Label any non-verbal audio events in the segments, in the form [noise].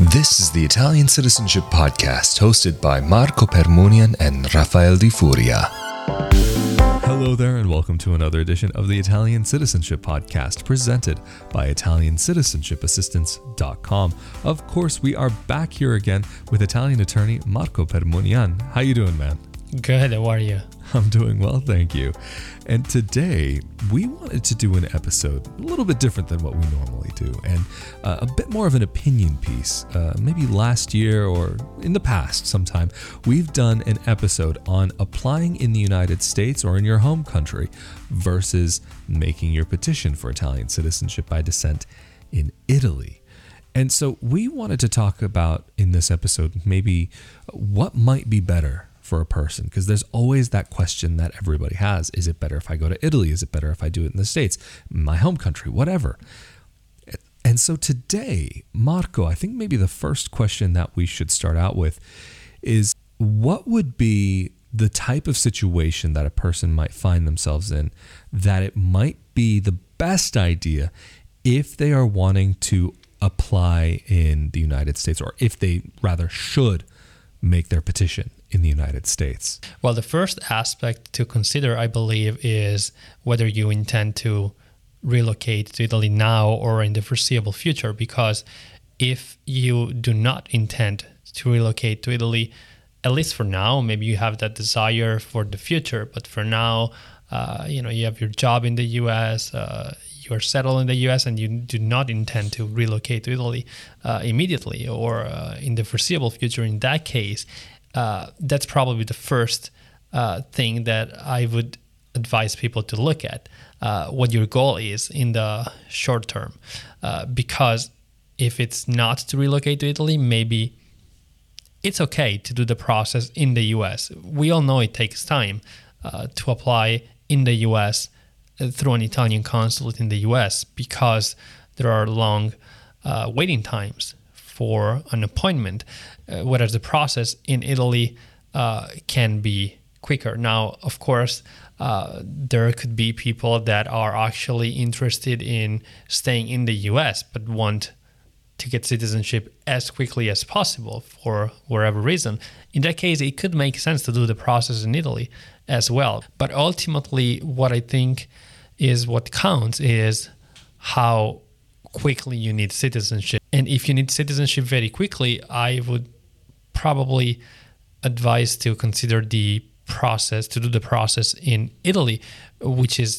This is the Italian Citizenship Podcast hosted by Marco Permunian and Rafael Di Furia. Hello there, and welcome to another edition of the Italian Citizenship Podcast presented by ItaliancitizenshipAssistance.com. Of course, we are back here again with Italian attorney Marco Permunian. How you doing, man? Good. How are you? I'm doing well, thank you. And today we wanted to do an episode a little bit different than what we normally do, and uh, a bit more of an opinion piece. Uh, maybe last year or in the past, sometime, we've done an episode on applying in the United States or in your home country versus making your petition for Italian citizenship by descent in Italy. And so we wanted to talk about in this episode maybe what might be better for a person because there's always that question that everybody has. Is it better if I go to Italy? Is it better if I do it in the states? My home country whatever. And so today Marco I think maybe the first question that we should start out with is what would be the type of situation that a person might find themselves in that it might be the best idea if they are wanting to apply in the United States or if they rather should make their petition in the United States? Well, the first aspect to consider, I believe, is whether you intend to relocate to Italy now or in the foreseeable future. Because if you do not intend to relocate to Italy, at least for now, maybe you have that desire for the future, but for now, uh, you know, you have your job in the U.S. Uh, you are settled in the U.S. and you do not intend to relocate to Italy uh, immediately or uh, in the foreseeable future. In that case, uh, that's probably the first uh, thing that I would advise people to look at uh, what your goal is in the short term. Uh, because if it's not to relocate to Italy, maybe it's okay to do the process in the US. We all know it takes time uh, to apply in the US uh, through an Italian consulate in the US because there are long waiting times for an appointment, uh, whereas the process in Italy uh, can be quicker. Now, of course, uh, there could be people that are actually interested in staying in the US but want to get citizenship as quickly as possible for whatever reason. In that case, it could make sense to do the process in Italy as well. But ultimately, what I think is what counts is how quickly you need citizenship. And if you need citizenship very quickly, I would probably advise to consider the process, to do the process in Italy, which is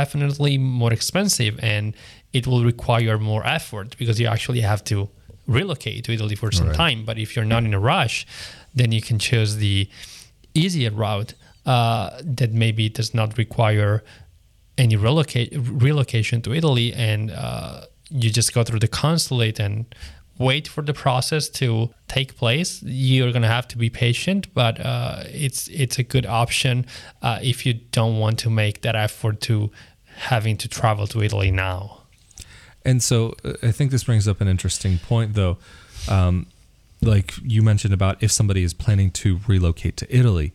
definitely more expensive and it will require more effort because you actually have to relocate to Italy for some right. time. But if you're not in a rush, then you can choose the easier route uh, that maybe does not require any relocate relocation to Italy, and uh, you just go through the consulate and wait for the process to take place. You're gonna have to be patient, but uh, it's it's a good option uh, if you don't want to make that effort to having to travel to Italy now. And so uh, I think this brings up an interesting point, though. Um, like you mentioned about if somebody is planning to relocate to Italy,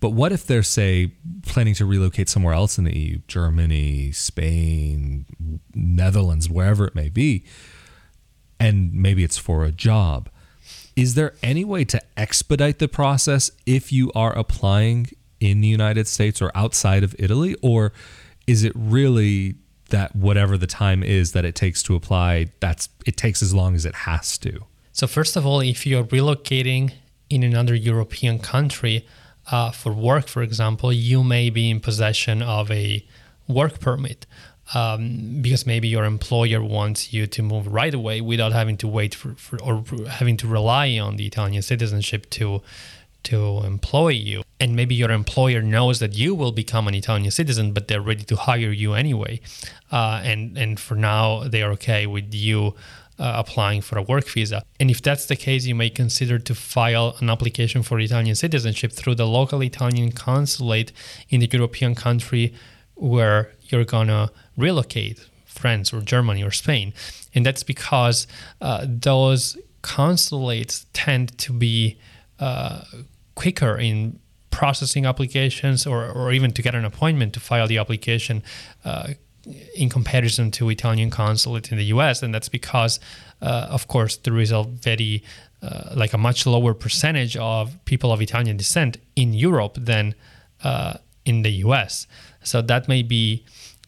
but what if they're, say, planning to relocate somewhere else in the EU, Germany, Spain, Netherlands, wherever it may be, and maybe it's for a job? Is there any way to expedite the process if you are applying in the United States or outside of Italy? Or is it really that whatever the time is that it takes to apply, that's it takes as long as it has to? So first of all, if you're relocating in another European country, uh, for work, for example, you may be in possession of a work permit um, because maybe your employer wants you to move right away without having to wait for, for, or having to rely on the Italian citizenship to to employ you. And maybe your employer knows that you will become an Italian citizen, but they're ready to hire you anyway. Uh, and and for now, they are okay with you uh, applying for a work visa. And if that's the case, you may consider to file an application for Italian citizenship through the local Italian consulate in the European country where you're gonna relocate, France or Germany or Spain. And that's because uh, those consulates tend to be uh, quicker in processing applications or, or even to get an appointment to file the application uh, in comparison to Italian consulate in the U.S., and that's because, uh, of course, there is a very uh, like a much lower percentage of people of Italian descent in Europe than uh, in the U.S. So that may be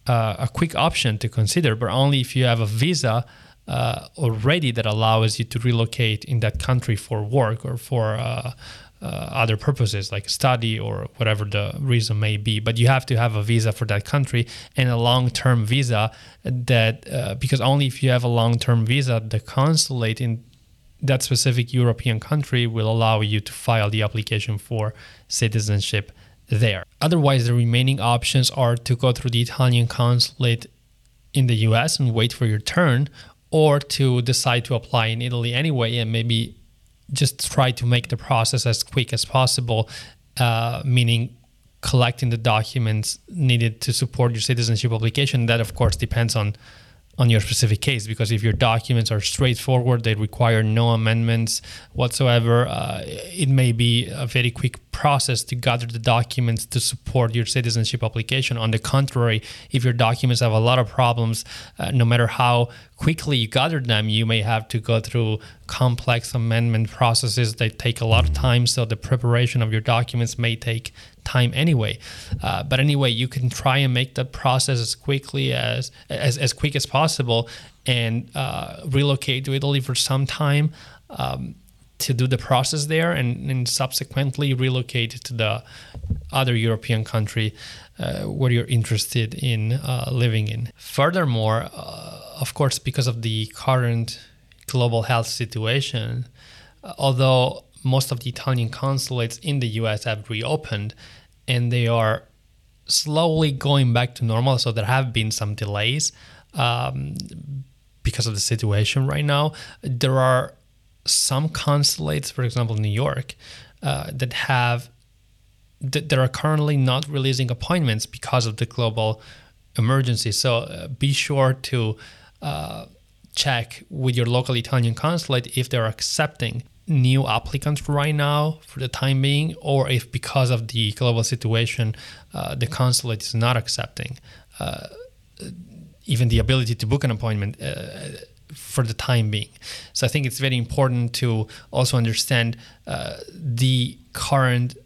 uh, a quick option to consider, but only if you have a visa uh, already that allows you to relocate in that country for work or for uh, uh, other purposes like study or whatever the reason may be. But you have to have a visa for that country and a long term visa that, uh, because only if you have a long term visa, the consulate in that specific European country will allow you to file the application for citizenship there. Otherwise, the remaining options are to go through the Italian consulate in the US and wait for your turn, or to decide to apply in Italy anyway and maybe just try to make the process as quick as possible, uh, meaning collecting the documents needed to support your citizenship application. That, of course, depends on on your specific case because if your documents are straightforward they require no amendments whatsoever uh, it may be a very quick process to gather the documents to support your citizenship application on the contrary if your documents have a lot of problems uh, no matter how quickly you gather them you may have to go through complex amendment processes that take a lot of time so the preparation of your documents may take time anyway. Uh, but anyway, you can try and make the process as quickly as as, as quick as possible and uh, relocate to Italy for some time um, to do the process there, and, and, subsequently relocate to the other European country uh, where you're interested in uh, living in. Furthermore, uh, of course, because of the current global health situation, uh, although most of the Italian consulates in the US have reopened and they are slowly going back to normal. So there have been some delays um, because of the situation right now. There are some consulates, for example, New York, uh, that have that, that are currently not releasing appointments because of the global emergency. So uh, be sure to uh, check with your local Italian consulate if they're accepting new applicants right now for the time being, or if because of the global situation, uh, the consulate is not accepting uh, even the ability to book an appointment uh, for the time being. So I think it's very important to also understand uh, the current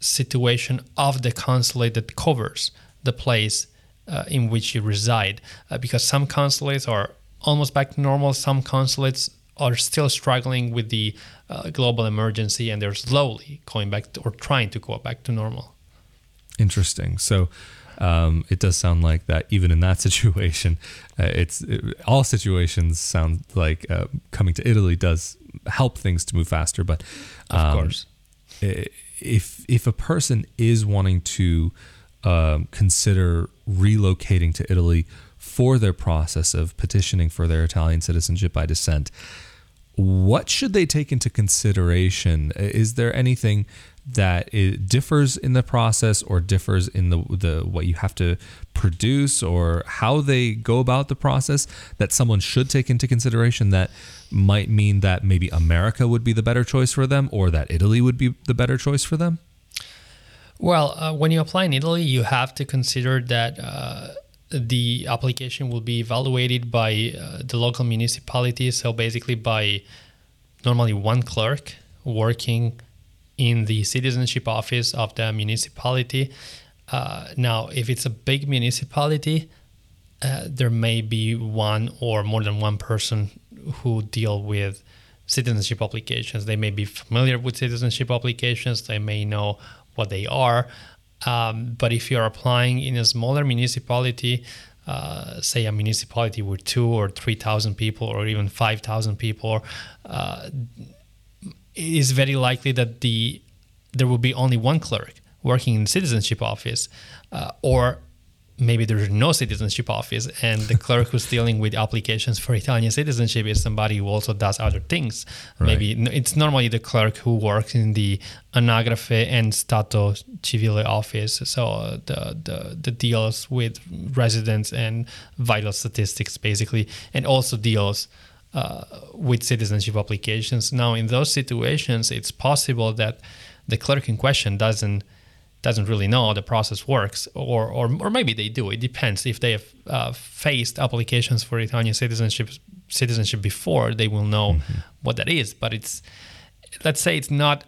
situation of the consulate that covers the place uh, in which you reside, uh, because some consulates are almost back to normal, some consulates are still struggling with the uh, global emergency and they're slowly going back to, or trying to go back to normal. Interesting. So um, it does sound like that even in that [laughs] situation, uh, it's it, all situations sound like uh, coming to Italy does help things to move faster. But um, of course, if if a person is wanting to um, consider relocating to Italy for their process of petitioning for their Italian citizenship by descent, what should they take into consideration? Is there anything that it differs in the process or differs in the the what you have to produce or how they go about the process that someone should take into consideration that might mean that maybe America would be the better choice for them or that Italy would be the better choice for them? Well, uh, when you apply in Italy, you have to consider that uh, the application will be evaluated by uh, the local municipality. So basically, by normally one clerk working in the citizenship office of the municipality. Uh, now, if it's a big municipality, uh, there may be one or more than one person who deal with citizenship applications. They may be familiar with citizenship applications. They may know what they are. Um, but if you're applying in a smaller municipality, uh, say a municipality with two or three thousand people, or even five thousand people, uh, it is very likely that the there will be only one clerk working in the citizenship office, uh, or maybe there's no citizenship office and the clerk who's dealing with applications for Italian citizenship is somebody who also does other things. Right. Maybe it's normally the clerk who works in the Anagrafe and Stato Civile office, so the, the, the deals with residents and vital statistics basically, and also deals uh, with citizenship applications. Now, in those situations, it's possible that the clerk in question doesn't doesn't really know how the process works, or or, or maybe they do. It depends. If they have uh, faced applications for Italian citizenship citizenship before, they will know mm-hmm. what that is. But it's let's say it's not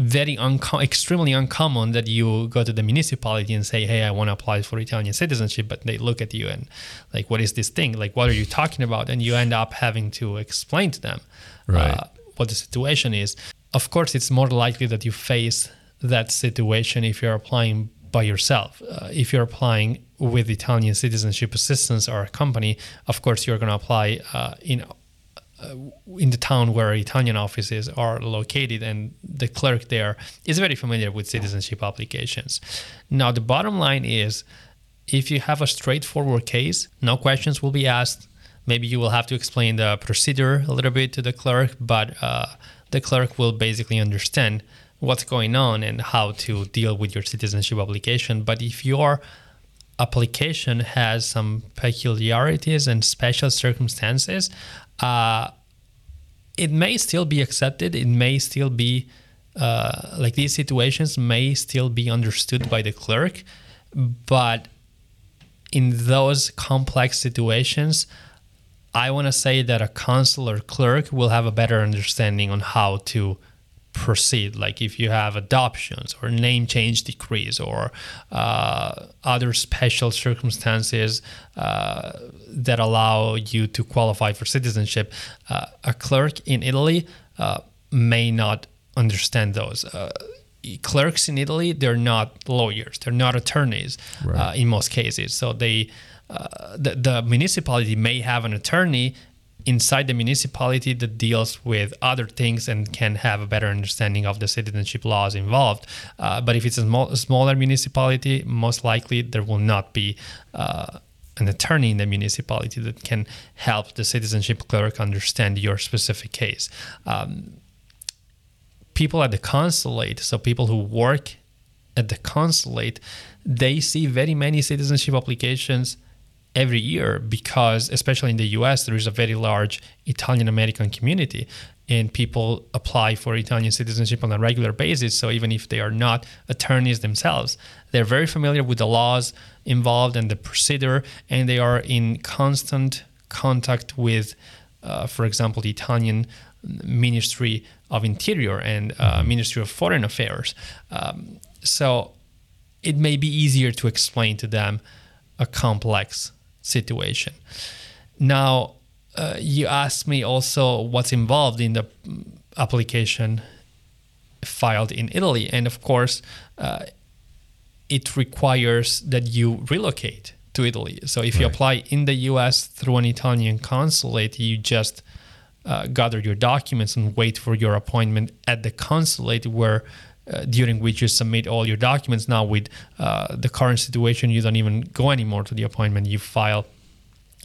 very unco- extremely uncommon that you go to the municipality and say, "Hey, I want to apply for Italian citizenship," but they look at you and like, "What is this thing? Like, what are you talking about?" And you end up having to explain to them right. uh, what the situation is. Of course, it's more likely that you face that situation if you're applying by yourself. Uh, if you're applying with Italian citizenship assistance or a company, of course you're going to apply uh, in uh, in the town where Italian offices are located, and the clerk there is very familiar with citizenship applications. Now, the bottom line is if you have a straightforward case, no questions will be asked. Maybe you will have to explain the procedure a little bit to the clerk, but uh, the clerk will basically understand what's going on and how to deal with your citizenship application. But if your application has some peculiarities and special circumstances, uh, it may still be accepted. It may still be uh, like these situations may still be understood by the clerk, but in those complex situations, I want to say that a consular clerk will have a better understanding on how to proceed. Like if you have adoptions or name change decrees or uh, other special circumstances uh, that allow you to qualify for citizenship uh, a clerk in italy uh, may not understand those. Uh, clerks in italy they're not lawyers. They're not attorneys right. Uh, in most cases. So they the, the municipality may have an attorney inside the municipality that deals with other things and can have a better understanding of the citizenship laws involved. Uh, but if it's a, small, smaller municipality, most likely there will not be uh, an attorney in the municipality that can help the citizenship clerk understand your specific case. Um, people at the consulate, so people who work at the consulate, they see very many citizenship applications every year because especially in the US there is a very large Italian American community and people apply for Italian citizenship on a regular basis so even if they are not attorneys themselves they're very familiar with the laws involved and the procedure and they are in constant contact with uh, for example the Italian Ministry of Interior and uh, mm-hmm. Ministry of Foreign Affairs um, so it may be easier to explain to them a complex situation. Now, uh, you asked me also what's involved in the application filed in Italy, and of course, uh, it requires that you relocate to Italy. So if right. you apply in the U.S. through an Italian consulate, you just uh, gather your documents and wait for your appointment at the consulate where uh, during which you submit all your documents. Now, with uh, the current situation, you don't even go anymore to the appointment. You file,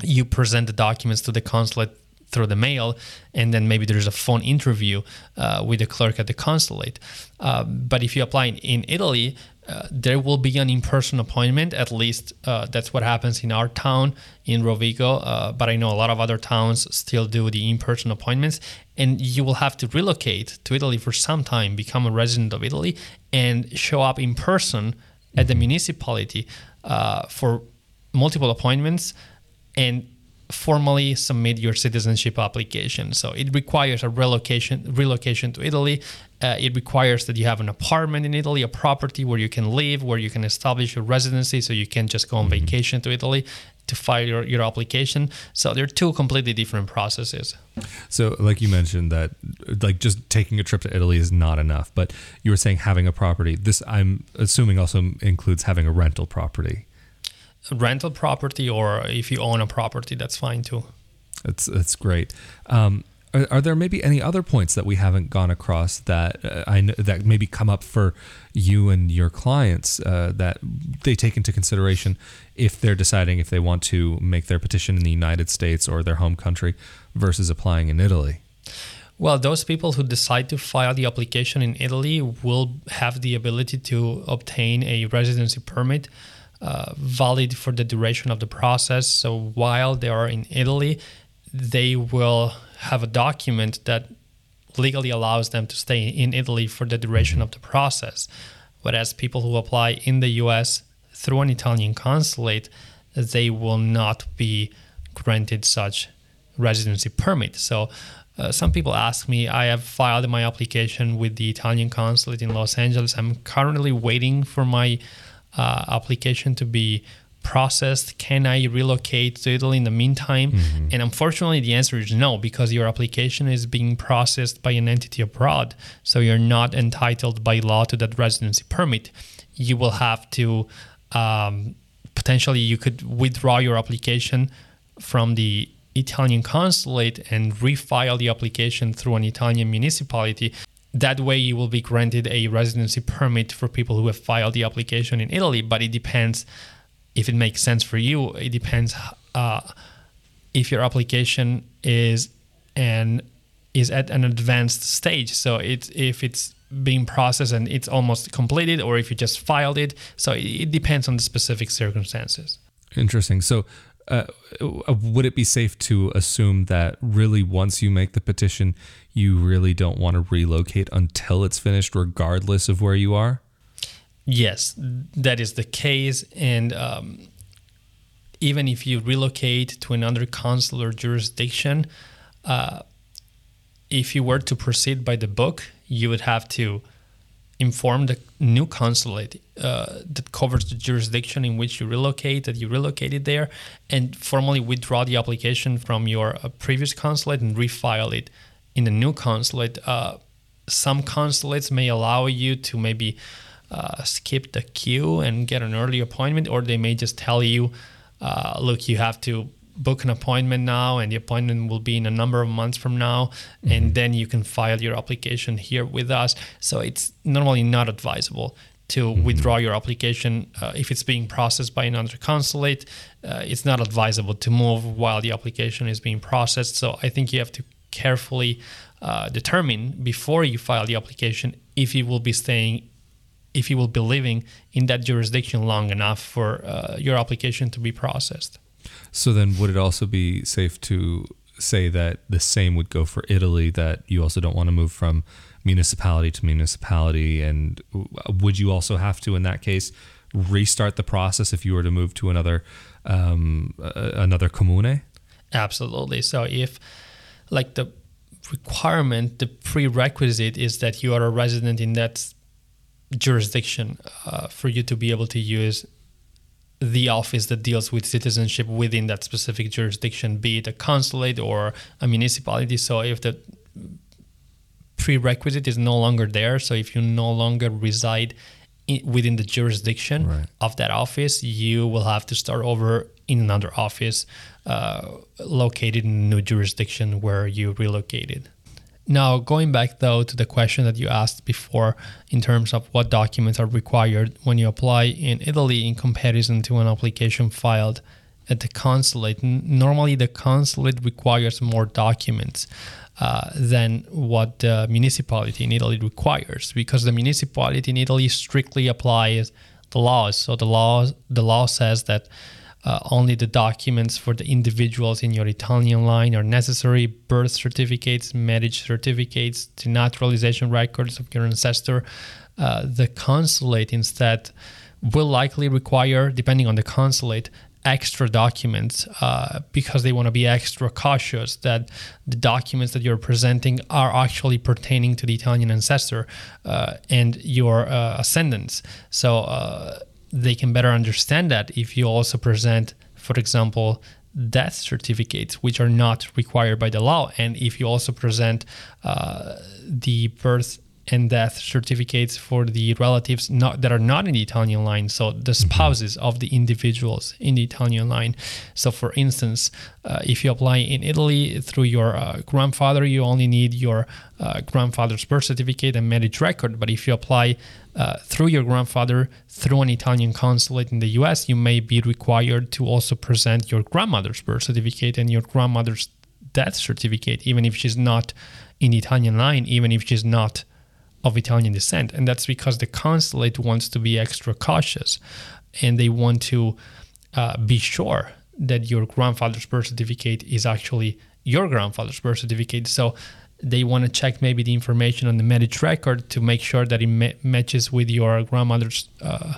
you present the documents to the consulate through the mail, and then maybe there's a phone interview uh, with the clerk at the consulate. Uh, but if you apply in, in Italy, uh, there will be an in-person appointment. At least uh, that's what happens in our town in Rovigo. Uh, but I know a lot of other towns still do the in-person appointments, and you will have to relocate to Italy for some time, become a resident of Italy, and show up in person at the municipality uh, for multiple appointments and formally submit your citizenship application. So it requires a relocation relocation to Italy. Uh, it requires that you have an apartment in Italy, a property where you can live, where you can establish your residency, so you can just go on mm-hmm. vacation to Italy to file your, your application. So they're two completely different processes. So, like you mentioned, that like just taking a trip to Italy is not enough, but you were saying having a property. This, I'm assuming, also includes having a rental property rental property or if you own a property, that's fine too. That's that's great. Um, are, are, there maybe any other points that we haven't gone across that uh, I know, that maybe come up for you and your clients uh, that they take into consideration if they're deciding if they want to make their petition in the United States or their home country versus applying in Italy? Well, those people who decide to file the application in Italy will have the ability to obtain a residency permit uh, valid for the duration of the process. So while they are in Italy, they will have a document that legally allows them to stay in Italy for the duration of the process. Whereas people who apply in the US through an Italian consulate, they will not be granted such residency permit. So uh, some people ask me, I have filed my application with the Italian consulate in Los Angeles. I'm currently waiting for my uh, application to be processed. Can I relocate to Italy in the meantime? Mm-hmm. And unfortunately, the answer is no, because your application is being processed by an entity abroad. So you're not entitled by law to that residency permit. You will have to um, potentially, you could withdraw your application from the Italian consulate and refile the application through an Italian municipality. That way, you will be granted a residency permit for people who have filed the application in Italy, but it depends if it makes sense for you. It depends uh, if your application is and is at an advanced stage. So it's if it's being processed and it's almost completed, or if you just filed it. So it depends on the specific circumstances. Interesting. So uh, would it be safe to assume that really once you make the petition, you really don't want to relocate until it's finished, regardless of where you are? Yes, that is the case. And um, even if you relocate to another consular jurisdiction, uh, if you were to proceed by the book, you would have to inform the new consulate uh, that covers the jurisdiction in which you relocate that you relocated there and formally withdraw the application from your uh, previous consulate and refile it in the new consulate. Uh, some consulates may allow you to maybe uh, skip the queue and get an early appointment or they may just tell you uh, look you have to book an appointment now and the appointment will be in a number of months from now mm-hmm. and then you can file your application here with us so it's normally not advisable to mm-hmm. withdraw your application uh, if it's being processed by another consulate uh, it's not advisable to move while the application is being processed so i think you have to carefully uh, determine before you file the application if you will be staying if you will be living in that jurisdiction long enough for uh, your application to be processed so then, would it also be safe to say that the same would go for Italy? That you also don't want to move from municipality to municipality, and would you also have to, in that case, restart the process if you were to move to another um, uh, another comune? Absolutely. So if like the requirement, the prerequisite is that you are a resident in that jurisdiction uh, for you to be able to use the office that deals with citizenship within that specific jurisdiction, be it a consulate or a municipality. So if the prerequisite is no longer there, so if you no longer reside in, within the jurisdiction right. of that office, you will have to start over in another office uh, located in a new jurisdiction where you relocated. Now, going back though to the question that you asked before in terms of what documents are required when you apply in Italy in comparison to an application filed at the consulate, normally the consulate requires more documents. Uh, than what the municipality in Italy requires, because the municipality in Italy strictly applies the laws. So the law the law says that uh, only the documents for the individuals in your Italian line are necessary birth certificates, marriage certificates, the naturalization records of your ancestor. Uh, the consulate instead will likely require, depending on the consulate, extra documents uh, because they want to be extra cautious that the documents that you're presenting are actually pertaining to the Italian ancestor uh, and your uh, ascendants. So uh, they can better understand that if you also present, for example, death certificates, which are not required by the law, and if you also present uh, the birth and death certificates for the relatives not, that are not in the Italian line, so the mm-hmm. spouses of the individuals in the Italian line. So, for instance, uh, if you apply in Italy through your uh, grandfather, you only need your uh, grandfather's birth certificate and marriage record. But if you apply uh, through your grandfather through an Italian consulate in the US, you may be required to also present your grandmother's birth certificate and your grandmother's death certificate, even if she's not in the Italian line, even if she's not of Italian descent. And that's because the consulate wants to be extra cautious and they want to uh, be sure that your grandfather's birth certificate is actually your grandfather's birth certificate. So they want to check maybe the information on the marriage record to make sure that it ma- matches with your grandmother's uh,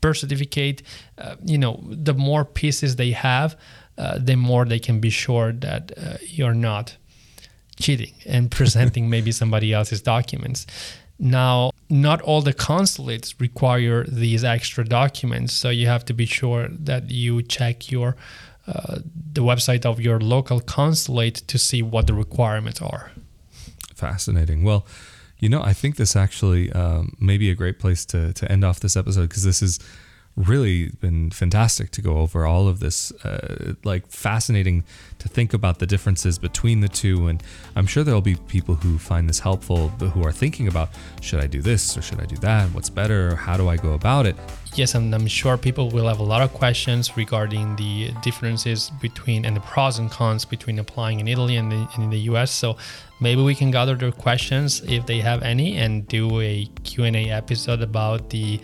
birth certificate. Uh, you know, the more pieces they have, uh, the more they can be sure that uh, you're not cheating and [laughs] presenting maybe somebody else's documents. Now, not all the consulates require these extra documents, so you have to be sure that you check your uh, the website of your local consulate to see what the requirements are. Fascinating. Well, you know, I think this actually um, may be a great place to to end off this episode because this is really been fantastic to go over all of this uh, like fascinating to think about the differences between the two. And i'm sure there'll be people who find this helpful but who are thinking about should i do this or should i do that? What's better? How do i go about it? Yes and i'm sure people will have a lot of questions regarding the differences between and the pros and cons between applying in italy and, the, and in the us so maybe we can gather their questions if they have any and do a q&a episode about the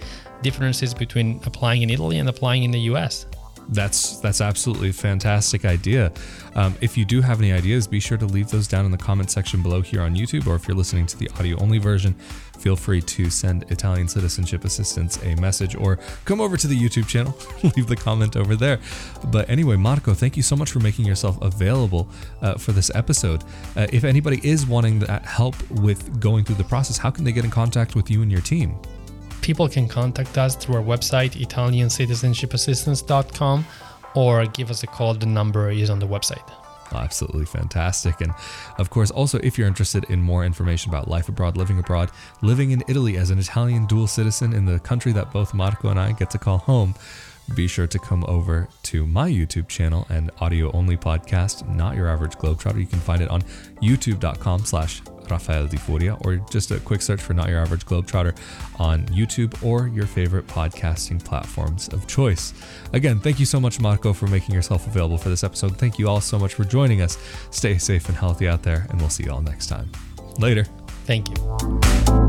differences between applying in Italy and applying in the US. That's that's absolutely a fantastic idea. Um, if you do have any ideas, be sure to leave those down in the comment section below here on YouTube, or if you're listening to the audio only version, feel free to send Italian Citizenship Assistance a message or come over to the YouTube channel, [laughs] leave the comment over there. But anyway, Marco, thank you so much for making yourself available uh, for this episode. Uh, if anybody is wanting that help with going through the process, how can they get in contact with you and your team? People can contact us through our website, ItalianCitizenshipAssistance.com, or give us a call. The number is on the website. Absolutely fantastic. And of course, also, if you're interested in more information about life abroad, living abroad, living in Italy as an Italian dual citizen in the country that both Marco and I get to call home, be sure to come over to my YouTube channel and audio only podcast, Not Your Average Globetrotter. You can find it on youtube.com slash Rafael Di Furia, or just a quick search for Not Your Average Globetrotter on YouTube or your favorite podcasting platforms of choice. Again, thank you so much, Marco, for making yourself available for this episode. Thank you all so much for joining us. Stay safe and healthy out there, and we'll see you all next time. Later. Thank you.